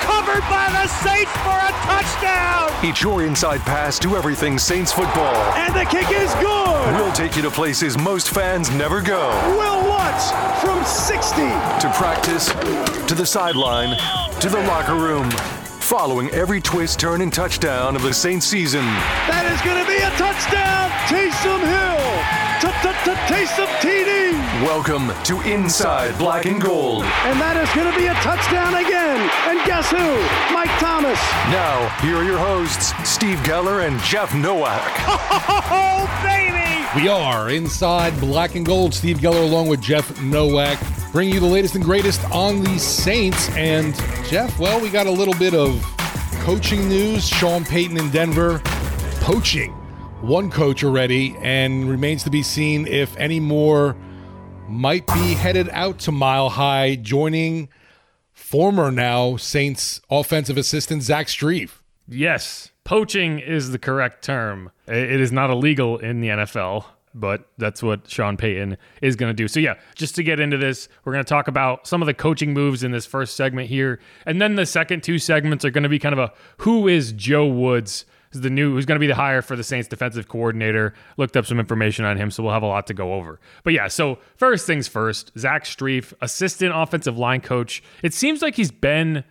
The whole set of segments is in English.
Covered by the Saints for a touchdown. It's your inside pass to everything Saints football. And the kick is good. We'll take you to places most fans never go. Will Lutz from 60. To practice, to the sideline, to the locker room. Following every twist, turn, and touchdown of the Saints season. That is going to be a touchdown. Taysom Hill. Taysom TD. Welcome to Inside Black and Gold. And that is going to be a touchdown again. And guess who? Mike Thomas. Now, here are your hosts, Steve Geller and Jeff Nowak. Oh, baby! We are Inside Black and Gold. Steve Geller along with Jeff Nowak bringing you the latest and greatest on the Saints. And Jeff, well, we got a little bit of coaching news. Sean Payton in Denver poaching one coach already, and remains to be seen if any more might be headed out to Mile High, joining former now Saints offensive assistant Zach Strief. Yes, poaching is the correct term. It is not illegal in the NFL, but that's what Sean Payton is going to do. So, yeah, just to get into this, we're going to talk about some of the coaching moves in this first segment here. And then the second two segments are going to be kind of a who is Joe Woods the new who's going to be the hire for the Saints defensive coordinator. Looked up some information on him, so we'll have a lot to go over. But yeah, so first things first, Zach Strief, assistant offensive line coach. It seems like he's been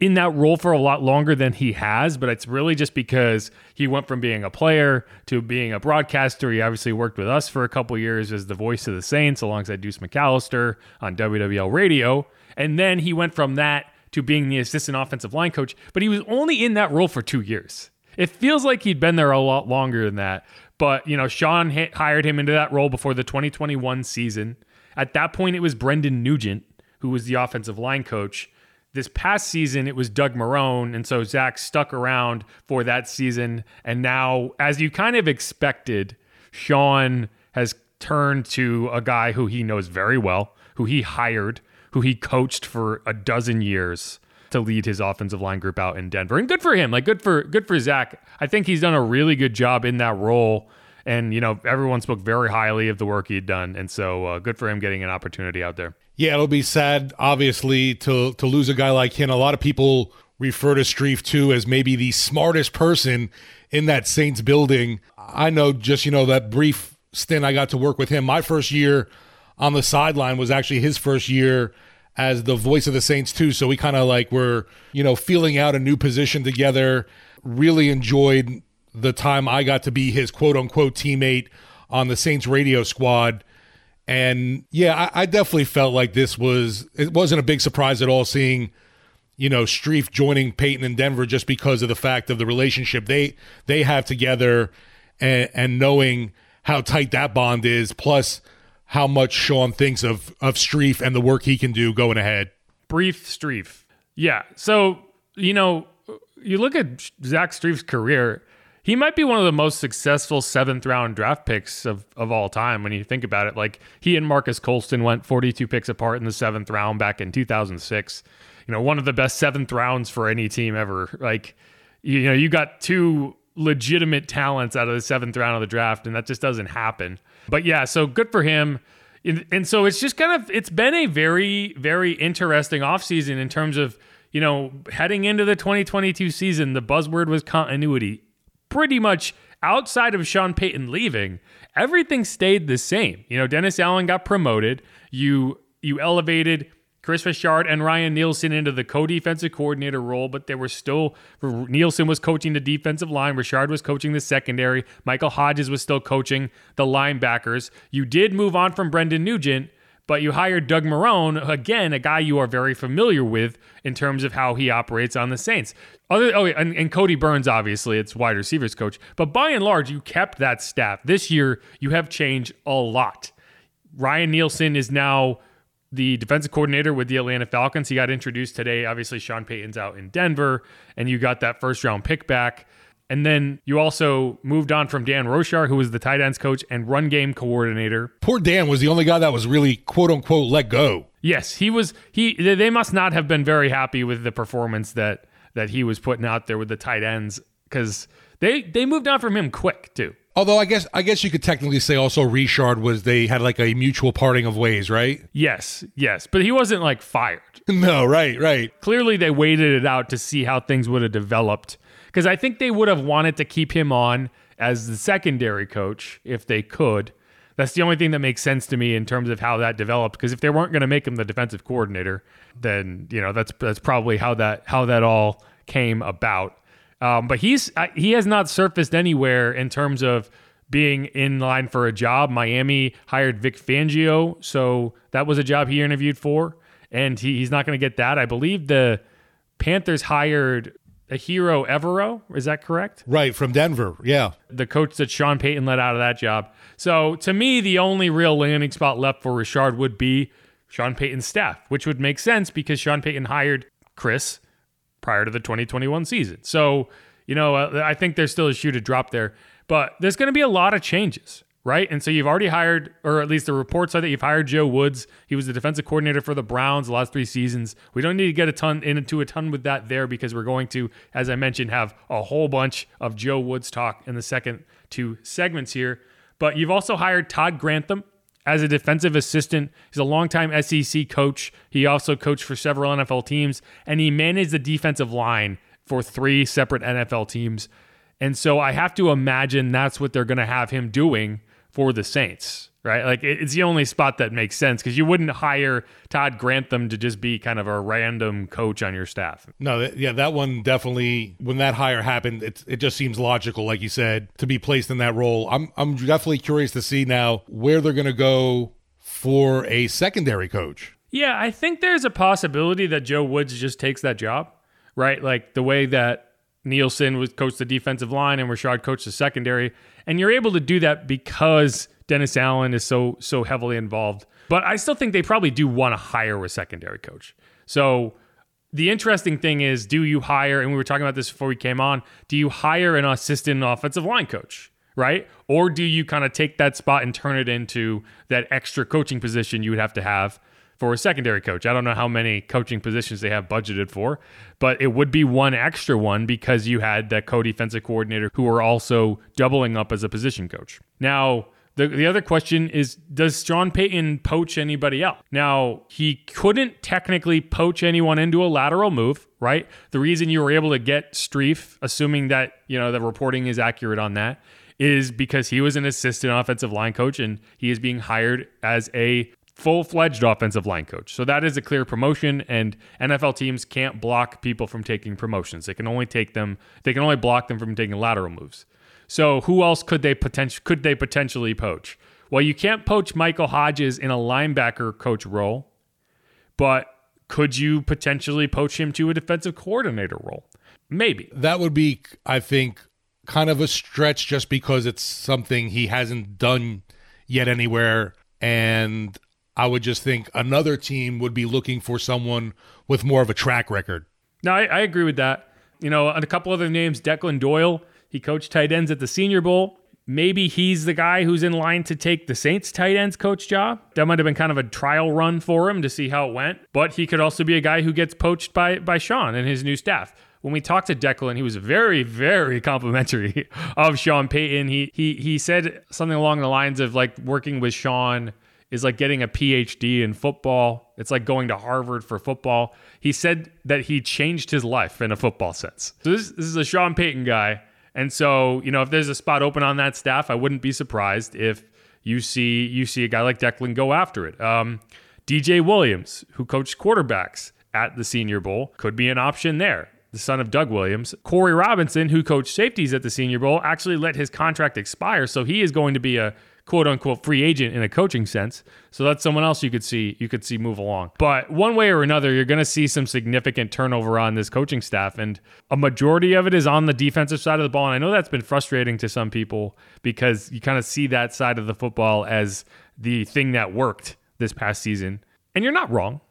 in that role for a lot longer than he has, but it's really just because he went from being a player to being a broadcaster. He obviously worked with us for a couple years as the voice of the Saints alongside Deuce McAllister on WWL radio. And then he went from that to being the assistant offensive line coach, but he was only in that role for two years. It feels like he'd been there a lot longer than that. But, you know, Sean hired him into that role before the 2021 season. At that point, it was Brendan Nugent, who was the offensive line coach. This past season, it was Doug Marrone. And so Zach stuck around for that season. And now, as you kind of expected, Sean has turned to a guy who he knows very well, who he hired who he coached for a dozen years to lead his offensive line group out in Denver. And good for him. Like good for good for Zach. I think he's done a really good job in that role. And you know, everyone spoke very highly of the work he'd done, and so uh, good for him getting an opportunity out there. Yeah, it'll be sad, obviously, to to lose a guy like him. A lot of people refer to Strief too as maybe the smartest person in that Saints building. I know, just you know, that brief stint I got to work with him. My first year on the sideline was actually his first year as the voice of the Saints too. So we kind of like were, you know, feeling out a new position together. Really enjoyed the time I got to be his quote unquote teammate on the Saints radio squad. And yeah, I, I definitely felt like this was it wasn't a big surprise at all seeing, you know, Strief joining Payton in Denver just because of the fact of the relationship they they have together and, and knowing how tight that bond is. Plus how much Sean thinks of of Strief and the work he can do going ahead. Brief Strief. Yeah. So, you know, you look at Zach Strief's career, he might be one of the most successful seventh round draft picks of, of all time when you think about it. Like he and Marques Colston went 42 picks apart in the seventh round back in 2006. You know, one of the best seventh rounds for any team ever. Like, you know, you got two legitimate talents out of the seventh round of the draft, and that just doesn't happen. But yeah, so good for him. And so it's just kind of it's been a very very interesting offseason in terms of you know heading into the 2022 season the buzzword was continuity pretty much outside of Sean Payton leaving, everything stayed the same. You know, Dennis Allen got promoted. You you elevated Kris Richard and Ryan Nielsen into the co-defensive coordinator role, but they were still Nielsen was coaching the defensive line, Richard was coaching the secondary, Michael Hodges was still coaching the linebackers. You did move on from Brendan Nugent, but you hired Doug Marrone, again, a guy you are very familiar with in terms of how he operates on the Saints. Other, oh, and, and Kodi Burns, obviously, it's wide receivers coach. But by and large, you kept that staff. This year, you have changed a lot. Ryan Nielsen is now the defensive coordinator with the Atlanta Falcons. He got introduced today. Obviously, Sean Payton's out in Denver, and you got that first round pick back. And then you also moved on from Dan Roushar, who was the tight ends coach and run game coordinator. Poor Dan was the only guy that was really quote unquote let go. Yes, he was. He they must not have been very happy with the performance that that he was putting out there with the tight ends because they they moved on from him quick too. Although I guess I guess you could technically say also Richard was they had like a mutual parting of ways, right? Yes, yes, but he wasn't like fired. no, right, right. Clearly, they waited it out to see how things would have developed because I think they would have wanted to keep him on as the secondary coach if they could. That's the only thing that makes sense to me in terms of how that developed. Because if they weren't going to make him the defensive coordinator, then you know that's that's probably how that how that all came about. Um, but he's he has not surfaced anywhere in terms of being in line for a job. Miami hired Vic Fangio, so that was a job he interviewed for, and he, he's not going to get that. I believe the Panthers hired Ejiro Evero. Is that correct? Right, from Denver. Yeah. The coach that Sean Payton let out of that job. So to me, the only real landing spot left for Richard would be Sean Payton's staff, which would make sense because Sean Payton hired Kris prior to the 2021 season. So, you know, uh, I think there's still a shoe to drop there. But there's going to be a lot of changes right? And so you've already hired, or at least the reports are that you've hired Joe Woods. He was the defensive coordinator for the Browns the last three seasons. We don't need to get a ton into a ton with that there because we're going to, as I mentioned, have a whole bunch of Joe Woods talk in the second two segments here. But you've also hired Todd Grantham as a defensive assistant. He's a longtime SEC coach. He also coached for several NFL teams, and he managed the defensive line for three separate NFL teams. And so I have to imagine that's what they're going to have him doing for the Saints, right? Like it's the only spot that makes sense because you wouldn't hire Todd Grantham to just be kind of a random coach on your staff. No, yeah, that one definitely. When that hire happened, it it just seems logical, like you said, to be placed in that role. I'm I'm definitely curious to see now where they're going to go for a secondary coach. Yeah, I think there's a possibility that Joe Woods just takes that job, right? Like the way that Nielsen was coached the defensive line and Richard coached the secondary. And you're able to do that because Dennis Allen is so so heavily involved. But I still think they probably do want to hire a secondary coach. So the interesting thing is, do you hire, and we were talking about this before we came on, do you hire an assistant offensive line coach, right? Or do you kind of take that spot and turn it into that extra coaching position you would have to have for a secondary coach. I don't know how many coaching positions they have budgeted for, but it would be one extra one because you had that co-defensive coordinator who are also doubling up as a position coach. Now, the, the other question is Does Sean Payton poach anybody else? Now, he couldn't technically poach anyone into a lateral move, right? The reason you were able to get Strief, assuming that, you know, the reporting is accurate on that, is because he was an assistant offensive line coach and he is being hired as a full fledged offensive line coach. So that is a clear promotion, and NFL teams can't block people from taking promotions. They can only take them, they can only block them from taking lateral moves. So who else could they potentially could they potentially poach? Well, you can't poach Michael Hodges in a linebacker coach role, but could you potentially poach him to a defensive coordinator role? Maybe. That would be, I think, kind of a stretch just because it's something he hasn't done yet anywhere. And I would just think another team would be looking for someone with more of a track record. No, I, I agree with that. You know, and a couple other names, Declan Doyle, He coached tight ends at the Senior Bowl. Maybe he's the guy who's in line to take the Saints tight ends coach job. That might have been kind of a trial run for him to see how it went. But he could also be a guy who gets poached by by Sean and his new staff. When we talked to Declan, he was very, very complimentary of Sean Payton. He he he said something along the lines of like working with Sean is like getting a PhD in football. It's like going to Harvard for football. He said that he changed his life in a football sense. So this, this is a Sean Payton guy and so, you know, if there's a spot open on that staff, I wouldn't be surprised if you see you see a guy like Declan go after it. Um, DJ Williams, who coached quarterbacks at the Senior Bowl, could be an option there. The son of Doug Williams. Corey Robinson, who coached safeties at the Senior Bowl, actually let his contract expire, so he is going to be a quote unquote free agent in a coaching sense. So that's someone else you could see you could see move along. But one way or another, you're going to see some significant turnover on this coaching staff, and a majority of it is on the defensive side of the ball. And I know that's been frustrating to some people because you kind of see that side of the football as the thing that worked this past season, and you're not wrong.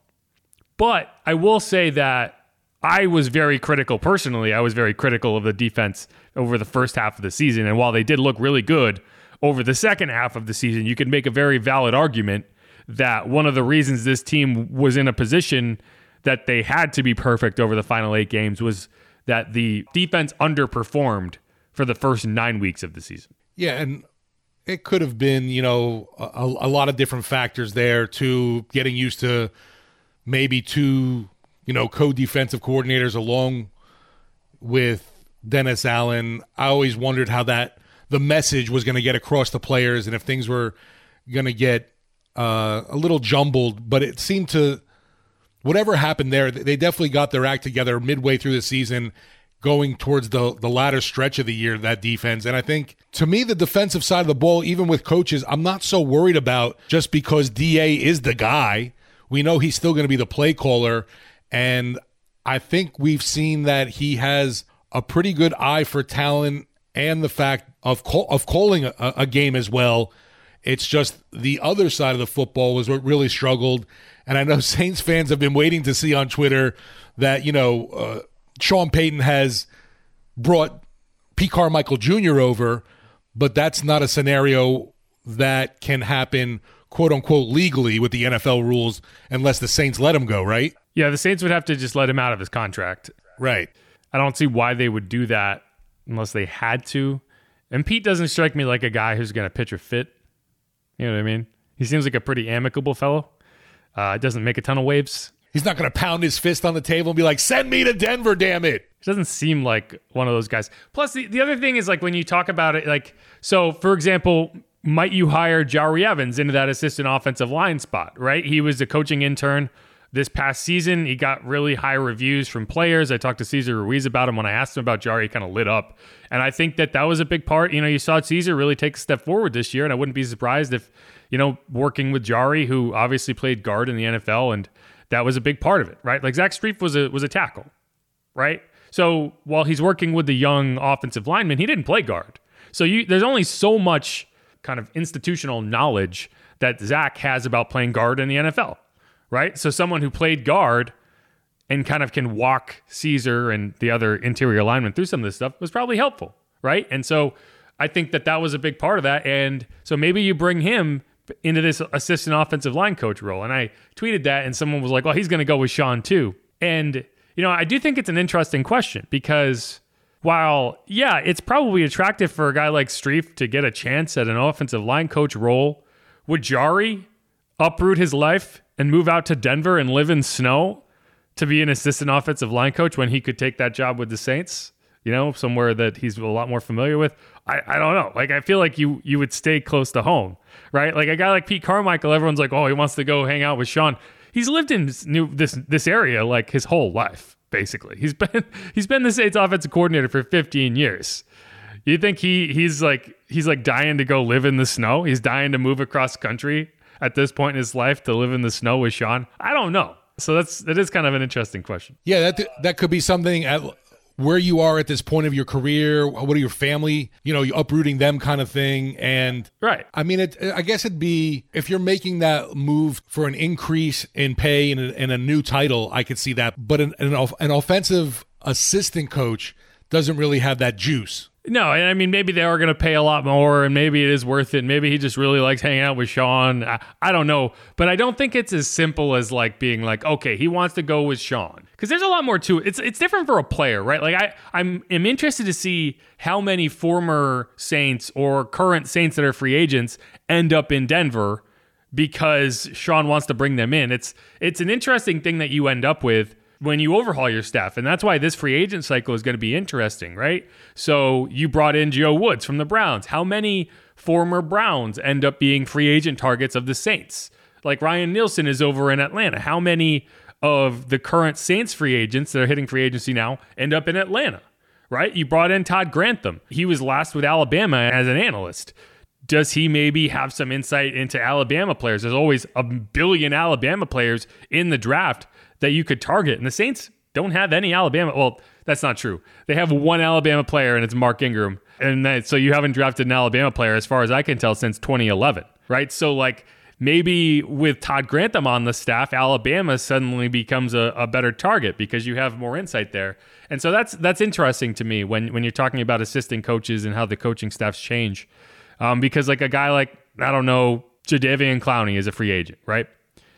But I will say that I was very critical personally. I was very critical of the defense over the first half of the season. And while they did look really good over the second half of the season, you can make a very valid argument that one of the reasons this team was in a position that they had to be perfect over the final eight games was that the defense underperformed for the first nine weeks of the season. Yeah, and it could have been, you know, a, a lot of different factors there to getting used to maybe two, you know, co-defensive coordinators along with Dennis Allen. I always wondered how that the message was going to get across to players and if things were going to get uh, a little jumbled. But it seemed to, whatever happened there, they definitely got their act together midway through the season, going towards the, the latter stretch of the year, that defense. And I think to me, the defensive side of the ball, even with coaches, I'm not so worried about just because DA is the guy. We know he's still going to be the play caller. And I think we've seen that he has a pretty good eye for talent and the fact of call, of calling a, a, game as well. It's just the other side of the football was what really struggled. And I know Saints fans have been waiting to see on Twitter that you know uh, Sean Payton has brought Pete Carmichael Jr. over, but that's not a scenario that can happen quote unquote legally with the NFL rules unless the Saints let him go, right? Yeah, the Saints would have to just let him out of his contract. Right. I don't see why they would do that unless they had to. And Pete doesn't strike me like a guy who's going to pitch a fit. You know what I mean? He seems like a pretty amicable fellow. Uh, doesn't make a ton of waves. He's not going to pound his fist on the table and be like, send me to Denver, damn it. He doesn't seem like one of those guys. Plus, the, the other thing is like when you talk about it, like, so for example, might you hire Jahri Evans into that assistant offensive line spot, right? He was a coaching intern this past season. He got really high reviews from players. I talked to Cesar Ruiz about him when I asked him about Jahri, He kind of lit up, and I think that that was a big part. You know, you saw Cesar really take a step forward this year, and I wouldn't be surprised if you know working with Jahri, who obviously played guard in the NFL, and that was a big part of it, right? Like Zach Strief was a was a tackle, right? So while he's working with the young offensive lineman, he didn't play guard. So you, there's only so much kind of institutional knowledge that Zach has about playing guard in the NFL right? So someone who played guard and kind of can walk Cesar and the other interior linemen through some of this stuff was probably helpful, right? And so I think that that was a big part of that. And so maybe you bring him into this assistant offensive line coach role. And I tweeted that, and someone was like, well, he's going to go with Sean too. And, you know, I do think it's an interesting question because while, yeah, it's probably attractive for a guy like Strief to get a chance at an offensive line coach role, would Jahri uproot his life and move out to Denver and live in snow to be an assistant offensive line coach when he could take that job with the Saints? You know, somewhere that he's a lot more familiar with. I, I don't know. Like I feel like you you would stay close to home, right? Like a guy like Pete Carmichael, everyone's like, oh, he wants to go hang out with Sean. He's lived in this new this this area like his whole life, basically. He's been he's been the Saints offensive coordinator for 15 years. You think he he's like he's like dying to go live in the snow? He's dying to move across country at this point in his life to live in the snow with Sean? I don't know. So that's that is kind of an interesting question. Yeah, that that could be something at where you are at this point of your career. What are your family? You know, you uprooting them kind of thing. And right. I mean, it. I guess it'd be if you're making that move for an increase in pay and a, and a new title. I could see that, but an, an, an offensive assistant coach doesn't really have that juice. No, and I mean maybe they are going to pay a lot more, and maybe it is worth it. Maybe he just really likes hanging out with Sean. I, I don't know, but I don't think it's as simple as like being like, okay, he wants to go with Sean because there's a lot more to it. It's it's different for a player, right? Like I I'm am interested to see how many former Saints or current Saints that are free agents end up in Denver because Sean wants to bring them in. It's it's an interesting thing that you end up with when you overhaul your staff. And that's why this free agent cycle is going to be interesting, right? So you brought in Joe Woods from the Browns. How many former Browns end up being free agent targets of the Saints? Like Ryan Nielsen is over in Atlanta. How many of the current Saints free agents that are hitting free agency now end up in Atlanta? Right? You brought in Todd Grantham. He was last with Alabama as an analyst does he maybe have some insight into Alabama players? There's always a billion Alabama players in the draft that you could target. And the Saints don't have any Alabama. Well, that's not true. They have one Alabama player, and it's Mark Ingram. And that, so you haven't drafted an Alabama player, as far as I can tell, since 2011, right? So, like, maybe with Todd Grantham on the staff, Alabama suddenly becomes a, a, better target because you have more insight there. And so that's that's interesting to me when when you're talking about assistant coaches and how the coaching staffs change. Um, because like a guy like I don't know Jadeveon Clowney is a free agent, right?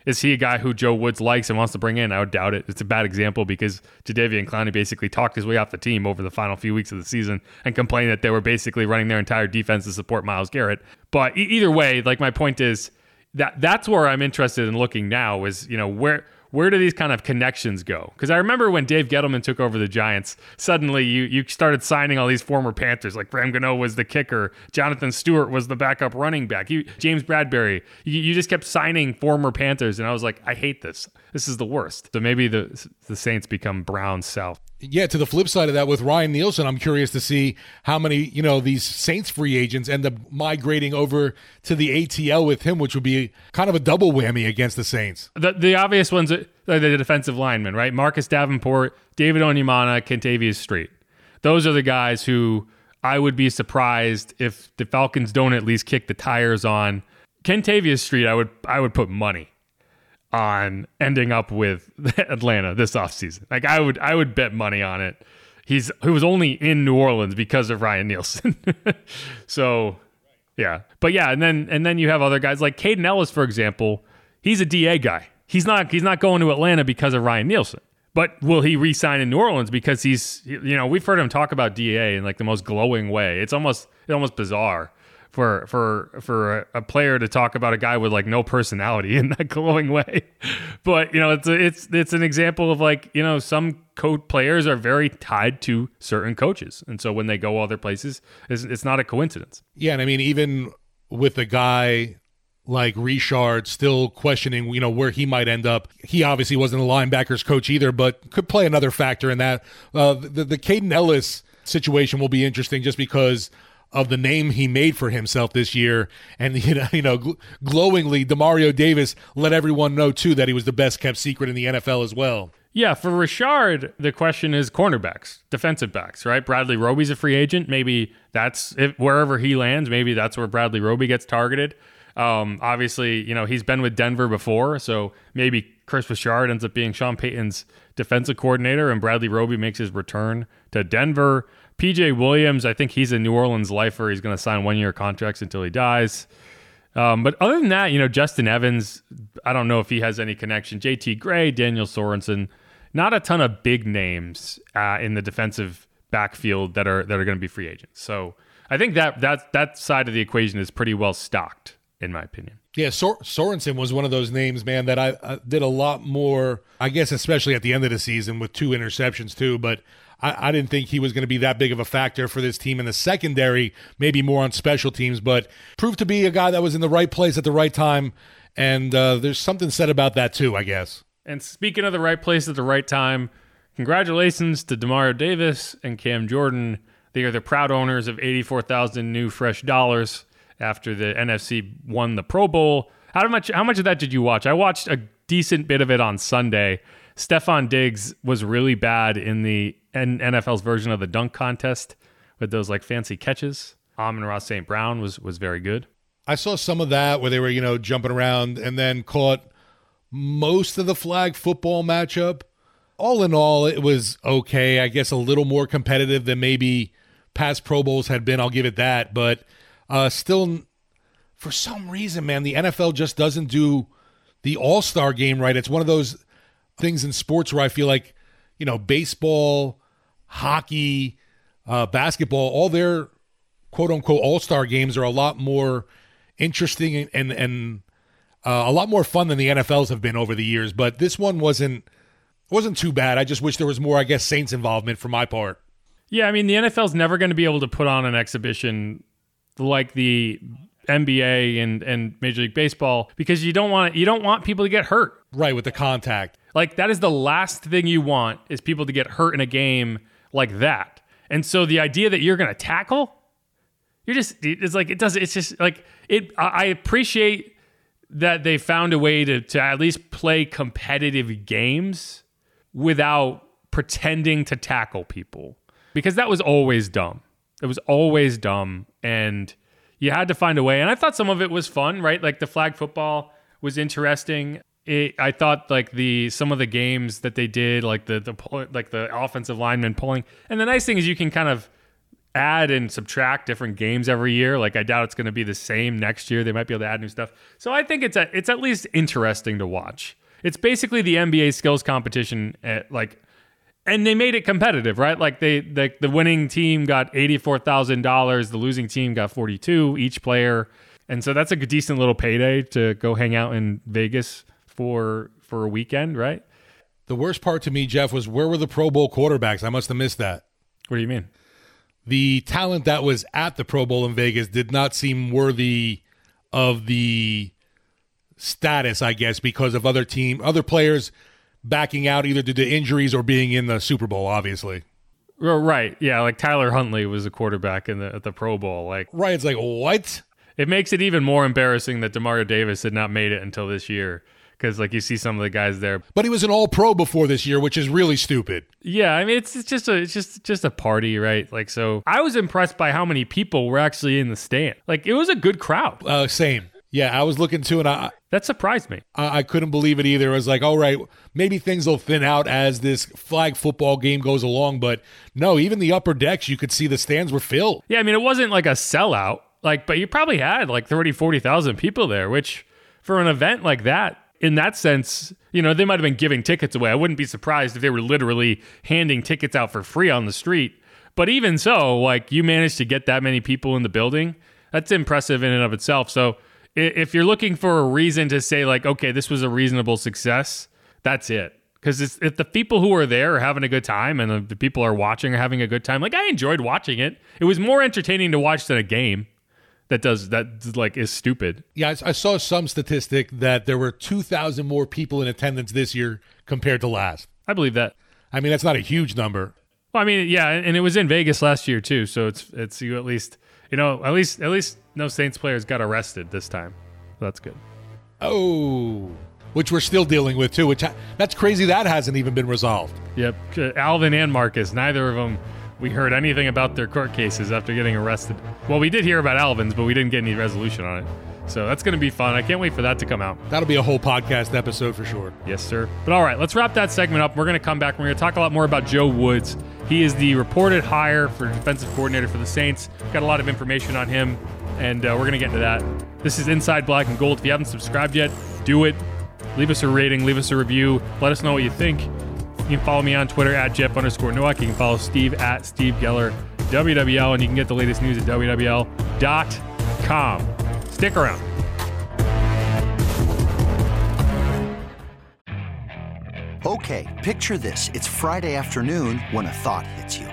Is he a guy who Joe Woods likes and wants to bring in? I would doubt it. It's a bad example because Jadeveon Clowney basically talked his way off the team over the final few weeks of the season and complained that they were basically running their entire defense to support Myles Garrett. But e- either way, like my point is that that's where I'm interested in looking now is, you know, where where do these kind of connections go? Because I remember when Dave Gettleman took over the Giants, suddenly you you started signing all these former Panthers, like Graham Gano was the kicker, Jonathan Stewart was the backup running back, you, James Bradberry. You, you just kept signing former Panthers, and I was like, I hate this. This is the worst. So maybe the the Saints become Brown South yeah, to the flip side of that, with Ryan Nielsen, I'm curious to see how many, you know, these Saints free agents end up migrating over to the ATL with him, which would be kind of a double whammy against the Saints. The, the obvious ones are the defensive linemen, right? Marcus Davenport, David Onyemata, Kentavius Street. Those are the guys who I would be surprised if the Falcons don't at least kick the tires on. Kentavius Street, I would I would put money on ending up with Atlanta this offseason. Like I would I would bet money on it. He's he was only in New Orleans because of Ryan Nielsen. so yeah. But yeah, and then and then you have other guys like Kaden Elliss, for example. He's a DA guy. He's not he's not going to Atlanta because of Ryan Nielsen. But will he re-sign in New Orleans because he's you know, we've heard him talk about DA in like the most glowing way. It's almost it's almost bizarre for for for a, a, player to talk about a guy with like no personality in that glowing way. But you know, it's a, it's it's an example of like you know some coach players are very tied to certain coaches, and so when they go other places, it's, it's not a coincidence. Yeah, and I mean even with a guy like Richard still questioning, you know, where he might end up. He obviously wasn't a linebackers coach either, but could play another factor in that. Uh, the the Kaden Elliss situation will be interesting just because of the name he made for himself this year. And, you know, you know gl- glowingly, Demario Davis let everyone know, too, that he was the best kept secret in the NFL as well. Yeah, for Richard, the question is cornerbacks, defensive backs, right? Bradley Roby's a free agent. Maybe that's if, wherever he lands. Maybe that's where Bradley Roby gets targeted. Um, obviously, you know he's been with Denver before, so maybe Kris Richard ends up being Sean Payton's defensive coordinator, and Bradley Roby makes his return to Denver. PJ Williams, I think he's a New Orleans lifer. He's going to sign one year contracts until he dies. Um, but other than that, you know, Justin Evans, I don't know if he has any connection. JT Gray, Daniel Sorensen, not a ton of big names uh, in the defensive backfield that are that are going to be free agents. So I think that that that side of the equation is pretty well stocked, in my opinion. Yeah, Sor- Sorensen was one of those names, man, that I, I did a lot more. I guess, especially at the end of the season with two interceptions too. But I, I didn't think he was going to be that big of a factor for this team in the secondary, maybe more on special teams, but proved to be a guy that was in the right place at the right time. And uh, there's something said about that too, I guess. And speaking of the right place at the right time, congratulations to Demario Davis and Cam Jordan. They are the proud owners of 84,000 new fresh dollars after the NFC won the Pro Bowl. How much how much of that did you watch? I watched a decent bit of it on Sunday. Stefon Diggs was really bad in the NFL's version of the dunk contest with those like fancy catches. Amon-Ra St. Brown was was very good. I saw some of that where they were, you know, jumping around and then caught most of the flag football matchup. All in all, it was okay. I guess a little more competitive than maybe past Pro Bowls had been. I'll give it that, but uh, still, for some reason, man, the NFL just doesn't do the All Star game right. It's one of those things in sports where I feel like, you know, baseball, hockey, uh, basketball, all their quote unquote All Star games are a lot more interesting and and, and uh, a lot more fun than the NFLs have been over the years. But this one wasn't wasn't too bad. I just wish there was more, I guess, Saints involvement for my part. Yeah, I mean the NFL's never going to be able to put on an exhibition like the NBA and and Major League Baseball because you don't want you don't want people to get hurt. Right with the contact. Like that is the last thing you want is people to get hurt in a game like that. And so the idea that you're going to tackle, you're just it's like it does it's just like it I appreciate that they found a way to to at least play competitive games without pretending to tackle people because that was always dumb. It was always dumb and you had to find a way. And I thought some of it was fun, right? Like the flag football was interesting. It, I thought like the some of the games that they did, like the the like the offensive lineman pulling. And the nice thing is you can kind of add and subtract different games every year. Like I doubt it's going to be the same next year. They might be able to add new stuff. So I think it's a, it's at least interesting to watch. It's basically the NBA skills competition at like and they made it competitive, right? Like they the the winning team got eighty four thousand dollars, the losing team got forty two each player, and so that's a decent little payday to go hang out in Vegas for for a weekend, right? The worst part to me, Jeff, was where were the Pro Bowl quarterbacks? I must have missed that. What do you mean? The talent that was at the Pro Bowl in Vegas did not seem worthy of the status, I guess, because of other team, other players backing out either due to injuries or being in the Super Bowl, obviously. Right. Yeah. Like Tyler Huntley was a quarterback in the at the Pro Bowl. Like right. It's like what? It makes it even more embarrassing that Demario Davis had not made it until this year. Because like you see some of the guys there, but he was an All Pro before this year, which is really stupid. Yeah, I mean it's, it's just a it's just just a party, right? Like so, I was impressed by how many people were actually in the stand. Like it was a good crowd. Uh, same. Yeah, I was looking too, and I that surprised me. I, I couldn't believe it either. I was like, all right, maybe things will thin out as this flag football game goes along, but no, even the upper decks, you could see the stands were filled. Yeah, I mean, it wasn't like a sellout, like, but you probably had like 30, 40,000 people there, which for an event like that, in that sense, you know, they might have been giving tickets away. I wouldn't be surprised if they were literally handing tickets out for free on the street. But even so, like you managed to get that many people in the building. That's impressive in and of itself. So if you're looking for a reason to say like, okay, this was a reasonable success, that's it. Because if the people who are there are having a good time and the people are watching are having a good time, like I enjoyed watching it. It was more entertaining to watch than a game that does that like is stupid. Yeah, I, I saw some statistic that there were two thousand more people in attendance this year compared to last. I believe that. I mean, that's not a huge number. Well, I mean, yeah, and it was in Vegas last year too, so it's it's you at least you know, at least at least no Saints players got arrested this time. So that's good. Oh, which we're still dealing with too. Which that's crazy. That hasn't even been resolved. Yep, Alvin and Marcus. Neither of them. We heard anything about their court cases after getting arrested. Well, we did hear about Alvin's, but we didn't get any resolution on it. So that's going to be fun. I can't wait for that to come out. That'll be a whole podcast episode for sure. Yes, sir. But all right, let's wrap that segment up. We're going to come back. We're going to talk a lot more about Joe Woods he is the reported hire for defensive coordinator for the Saints. Got a lot of information on him, and uh, we're going to get into that. This is Inside Black and Gold. If you haven't subscribed yet, do it. Leave us a rating, leave us a review. Let us know what you think. You can follow me on Twitter at Jeff underscore Nowak. You can follow Steve at Steve Geller WWL, and you can get the latest news at WWL.com. Stick around. Okay, picture this. It's Friday afternoon when a thought hits you.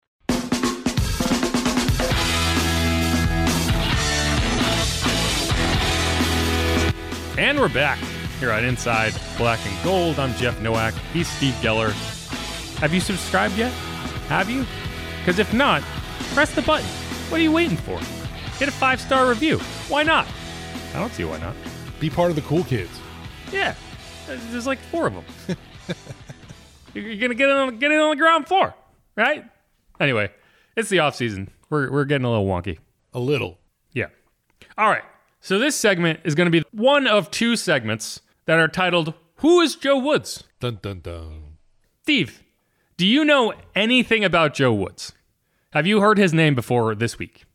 We're back here on Inside Black and Gold. I'm Jeff Nowak. He's Steve Geller. Have you subscribed yet? Have you? Because if not, press the button. What are you waiting for? Hit a five star review. Why not? I don't see why not. Be part of the cool kids. Yeah, there's like four of them. You're gonna get it on get it on the ground floor, right? Anyway, it's the off season. We're we're getting a little wonky. A little. Yeah. All right. So this segment is going to be one of two segments that are titled "Who is Joe Woods?" Dun dun dun. Steve, do you know anything about Joe Woods? Have you heard his name before this week?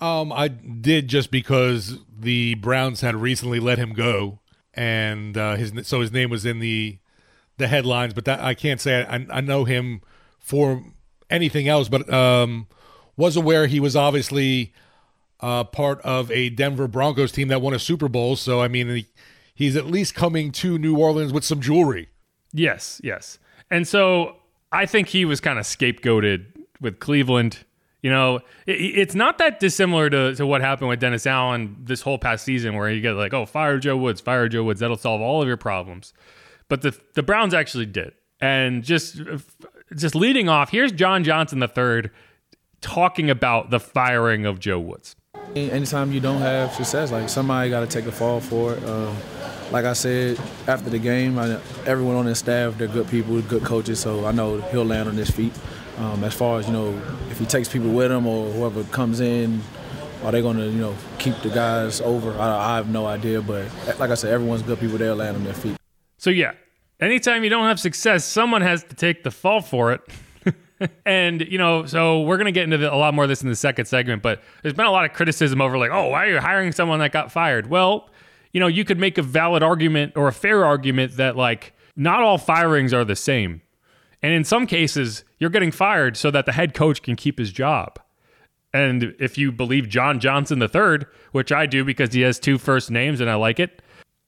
Um, I did just because the Browns had recently let him go, and uh, his so his name was in the the headlines. But that I can't say I, I know him for anything else. But um, was aware he was obviously uh, part of a Denver Broncos team that won a Super Bowl. So I mean, he, he's at least coming to New Orleans with some jewelry. Yes, yes. And so I think he was kind of scapegoated with Cleveland. You know, it, it's not that dissimilar to, to what happened with Dennis Allen this whole past season, where you get like, oh, fire Joe Woods, fire Joe Woods, that'll solve all of your problems. But the the Browns actually did, and just just leading off, here's John Johnson the third talking about the firing of Joe Woods. Anytime you don't have success, like somebody got to take the fall for it. Um, like I said after the game, I, everyone on his staff, they're good people, good coaches, so I know he'll land on his feet. Um, as far as you know, if he takes people with him or whoever comes in, are they going to you know keep the guys over? I, I, have no idea, but like I said, everyone's good people. They'll land on their feet. So yeah, anytime you don't have success, someone has to take the fall for it. And you know, so we're gonna get into the, a lot more of this in the second segment. But there's been a lot of criticism over like, oh, why are you hiring someone that got fired? Well, you know, you could make a valid argument or a fair argument that like not all firings are the same. And in some cases, you're getting fired so that the head coach can keep his job. And if you believe John Johnson III, which I do because he has two first names and I like it,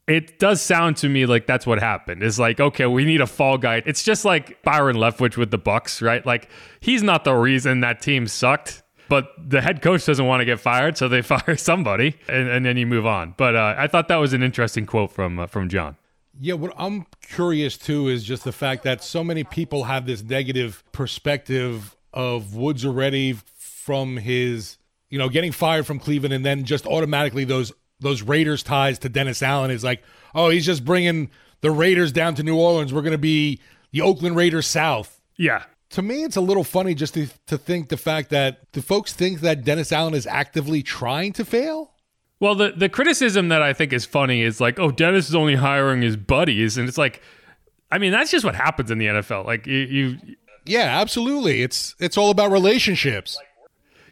it does sound to me like that's what happened. Is like, okay, we need a fall guy. It's just like Byron Leftwich with the Bucs, right? Like he's not the reason that team sucked, but the head coach doesn't want to get fired, so they fire somebody, and, and then you move on. But uh, I thought that was an interesting quote from uh, from John. Yeah, what I'm curious too is just the fact that so many people have this negative perspective of Woods already from his, you know, getting fired from Cleveland and then just automatically those those Raiders ties to Dennis Allen is like, oh, he's just bringing the Raiders down to New Orleans. We're going to be the Oakland Raiders South. Yeah. To me, it's a little funny just to, to think the fact that the folks think that Dennis Allen is actively trying to fail. Well, the, the criticism that I think is funny is like, oh, Dennis is only hiring his buddies. And it's like, I mean, that's just what happens in the NFL. Like, you, you yeah, absolutely. It's it's all about relationships.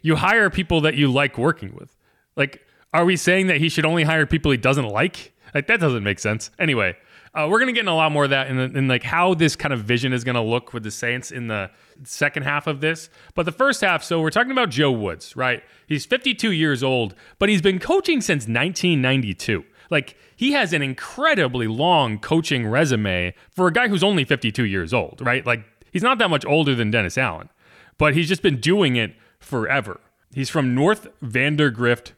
You hire people that you like working with. Like, are we saying that he should only hire people he doesn't like? Like that doesn't make sense. Anyway, uh, we're gonna get in a lot more of that in, in like how this kind of vision is gonna look with the Saints in the second half of this. But the first half, so we're talking about Joe Woods, right? He's 52 years old, but he's been coaching since 1992. Like he has an incredibly long coaching resume for a guy who's only 52 years old, right? Like he's not that much older than Dennis Allen, but he's just been doing it forever. He's from North Vandergrift,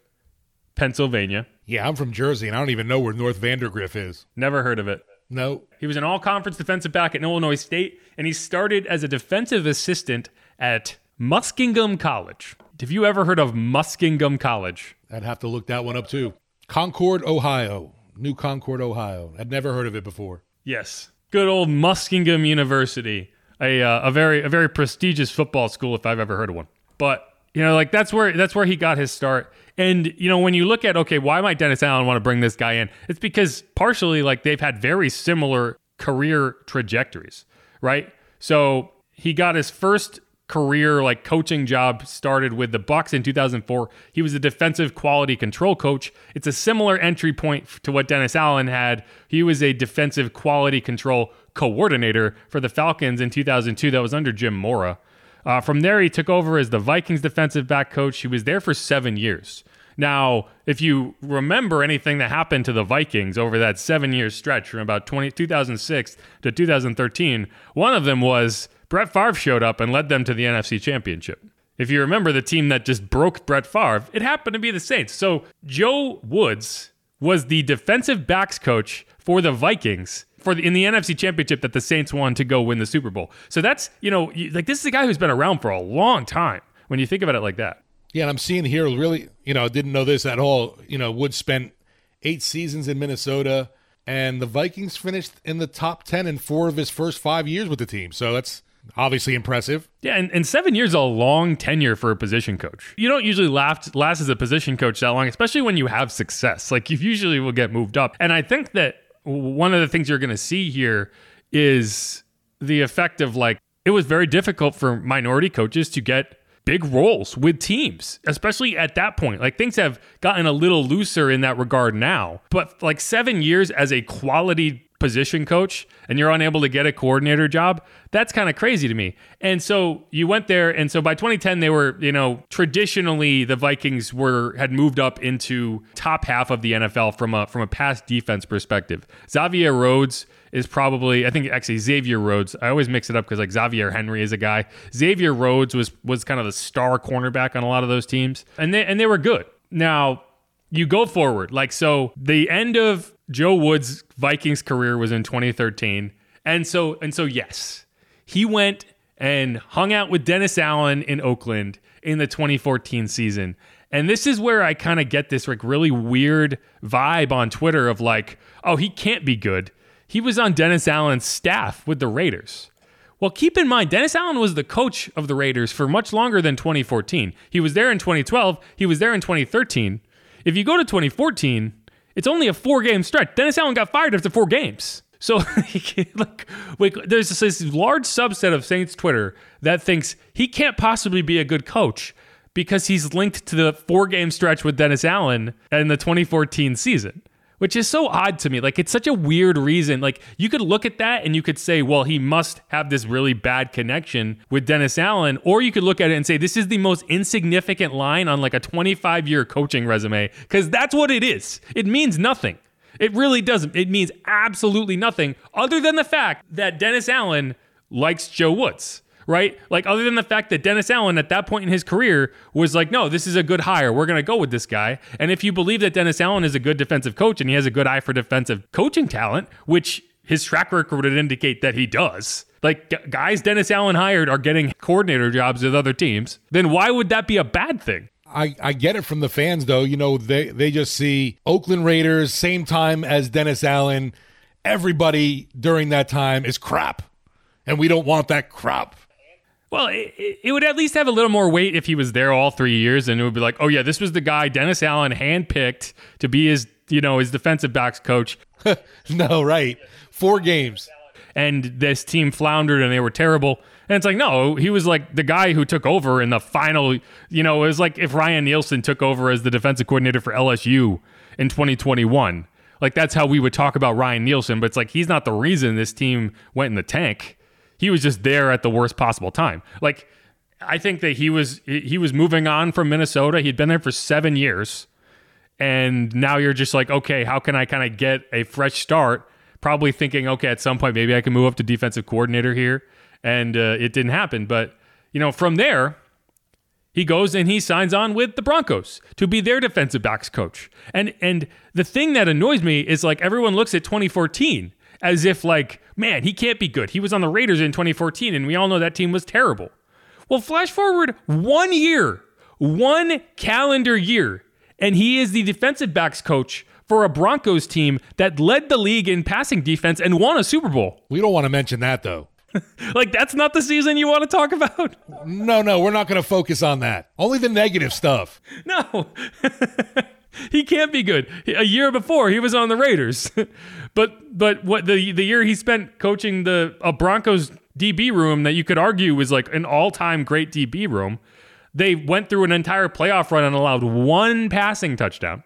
Pennsylvania. Yeah, I'm from Jersey, and I don't even know where North Vandergrift is. Never heard of it. No. He was an all conference defensive back at Illinois State, and he started as a defensive assistant at Muskingum College. Have you ever heard of Muskingum College? I'd have to look that one up too. Concord, Ohio. New Concord, Ohio. I'd never heard of it before. Yes. Good old Muskingum University. A, uh, a very a very prestigious football school if I've ever heard of one. But you know, like that's where that's where he got his start. And you know, when you look at okay, why might Dennis Allen want to bring this guy in? It's because partially like they've had very similar career trajectories, right? So he got his first career like coaching job started with the Bucs in 2004. He was a defensive quality control coach. It's a similar entry point to what Dennis Allen had. He was a defensive quality control coordinator for the Falcons in 2002 that was under Jim Mora. Uh, from there, he took over as the Vikings defensive back coach. He was there for seven years. Now, if you remember anything that happened to the Vikings over that seven year stretch from about 20, 2006 to 2013, one of them was Brett Favre showed up and led them to the NFC Championship. If you remember the team that just broke Brett Favre, it happened to be the Saints. So Joe Woods was the defensive backs coach for the Vikings for the, in the NFC Championship that the Saints won to go win the Super Bowl. So that's you know like this is a guy who's been around for a long time when you think about it like that. Yeah, and I'm seeing here really, you know, didn't know this at all. You know, Wood spent eight seasons in Minnesota, and the Vikings finished in the top 10 in four of his first five years with the team. So that's obviously impressive. Yeah, and, and seven years is a long tenure for a position coach. You don't usually last, last as a position coach that long, especially when you have success. Like, you usually will get moved up. And I think that one of the things you're going to see here is the effect of like, it was very difficult for minority coaches to get big roles with teams, especially at that point. Like things have gotten a little looser in that regard now. But like seven years as a quality position coach and you're unable to get a coordinator job, that's kind of crazy to me. And so you went there and so by 2010 they were, you know, traditionally the Vikings were had moved up into top half of the NFL from a from a pass defense perspective. Xavier Rhodes is probably I think actually Xavier Rhodes. I always mix it up because like Xavier Henry is a guy. Xavier Rhodes was was kind of the star cornerback on a lot of those teams, and they and they were good. Now you go forward like so. The end of Joe Woods' Vikings career was in 2013, and so and so yes, he went and hung out with Dennis Allen in Oakland in the 2014 season. And this is where I kind of get this like really weird vibe on Twitter of like, oh, he can't be good he was on Dennis Allen's staff with the Raiders. Well, keep in mind, Dennis Allen was the coach of the Raiders for much longer than 2014. He was there in 2012, he was there in 2013. If you go to 2014, it's only a four game stretch. Dennis Allen got fired after four games. So, like, like, there's this, this large subset of Saints Twitter that thinks he can't possibly be a good coach because he's linked to the four game stretch with Dennis Allen in the 2014 season which is so odd to me. Like it's such a weird reason. Like you could look at that and you could say, well, he must have this really bad connection with Dennis Allen, or you could look at it and say this is the most insignificant line on like a 25 year coaching resume because that's what it is. It means nothing. It really doesn't. It means absolutely nothing other than the fact that Dennis Allen likes Joe Woods right? Like, other than the fact that Dennis Allen at that point in his career was like, no, this is a good hire. We're going to go with this guy. And if you believe that Dennis Allen is a good defensive coach and he has a good eye for defensive coaching talent, which his track record would indicate that he does. Like guys Dennis Allen hired are getting coordinator jobs with other teams, then why would that be a bad thing? I, I get it from the fans though. You know, they they just see Oakland Raiders same time as Dennis Allen. Everybody during that time is crap. And we don't want that crap. Well, it, it, would at least have a little more weight if he was there all three years, and it would be like, oh yeah, this was the guy Dennis Allen handpicked to be his, you know, his defensive backs coach. no, right, four games, and this team floundered and they were terrible. And it's like, no, he was like the guy who took over in the final. You know, it was like if Ryan Nielsen took over as the defensive coordinator for LSU in 2021. Like that's how we would talk about Ryan Nielsen, but it's like he's not the reason this team went in the tank he was just there at the worst possible time. Like I think that he was he was moving on from Minnesota. He'd been there for 7 years. And now you're just like, okay, how can I kind of get a fresh start? Probably thinking, okay, at some point maybe I can move up to defensive coordinator here. And uh, it didn't happen, but you know, from there, he goes and he signs on with the Broncos to be their defensive backs coach. And and the thing that annoys me is like everyone looks at 2014 as if like, man, he can't be good. He was on the Raiders in 2014, and we all know that team was terrible. Well, flash forward one year, one calendar year, and he is the defensive backs coach for a Broncos team that led the league in passing defense and won a Super Bowl. We don't want to mention that though. like that's not the season you want to talk about? No, no, we're not going to focus on that. Only the negative stuff. No. he can't be good. A year before, he was on the Raiders. But but what the the year he spent coaching the a Broncos DB room that you could argue was like an all-time great DB room, they went through an entire playoff run and allowed one passing touchdown.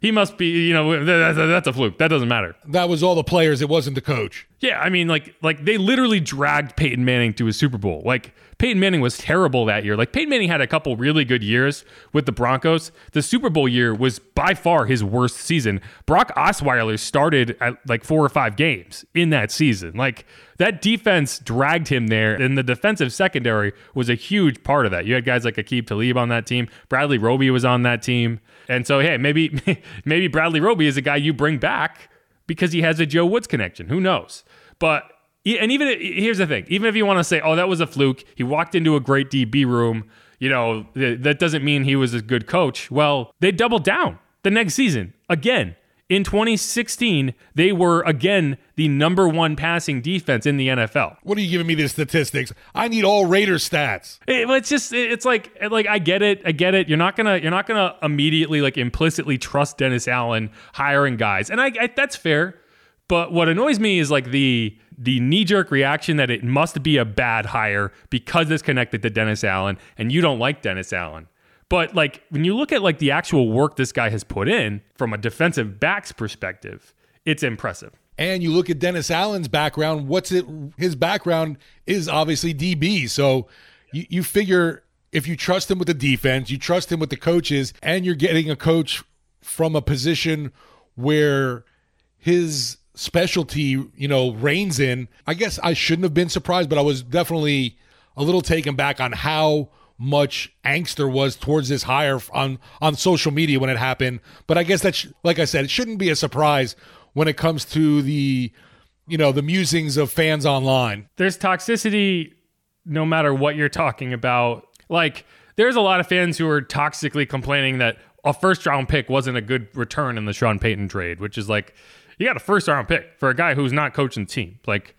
He must be, you know, that's a fluke. That doesn't matter. That was all the players. It wasn't the coach. Yeah, I mean, like, like they literally dragged Peyton Manning to a Super Bowl. Like Peyton Manning was terrible that year. Like Peyton Manning had a couple really good years with the Broncos. The Super Bowl year was by far his worst season. Brock Osweiler started at like four or five games in that season. Like that defense dragged him there, and the defensive secondary was a huge part of that. You had guys like Aqib Talib on that team. Bradley Roby was on that team, and so hey, maybe maybe Bradley Roby is a guy you bring back because he has a Joe Woods connection. Who knows? But and even here's the thing, even if you want to say, "Oh, that was a fluke," he walked into a great DB room. You know, that doesn't mean he was a good coach. Well, they doubled down the next season again. In 2016, they were again the number one passing defense in the NFL. What are you giving me the statistics? I need all Raider stats. It, it's just it's like like I get it, I get it. You're not gonna you're not gonna immediately like implicitly trust Dennis Allen hiring guys, and I, I that's fair. But what annoys me is like the the knee jerk reaction that it must be a bad hire because it's connected to Dennis Allen, and you don't like Dennis Allen. But like when you look at like the actual work this guy has put in from a defensive backs perspective, it's impressive. And you look at Dennis Allen's background, what's it his background is obviously DB. So you, you figure if you trust him with the defense, you trust him with the coaches, and you're getting a coach from a position where his specialty, you know, reigns in, I guess I shouldn't have been surprised, but I was definitely a little taken back on how much angst there was towards this hire on on social media when it happened. But I guess that's like I said, it shouldn't be a surprise when it comes to the you know the musings of fans online. There's toxicity no matter what you're talking about. Like there's a lot of fans who are toxically complaining that a first round pick wasn't a good return in the Sean Payton trade, which is like you got a first round pick for a guy who's not coaching the team. Like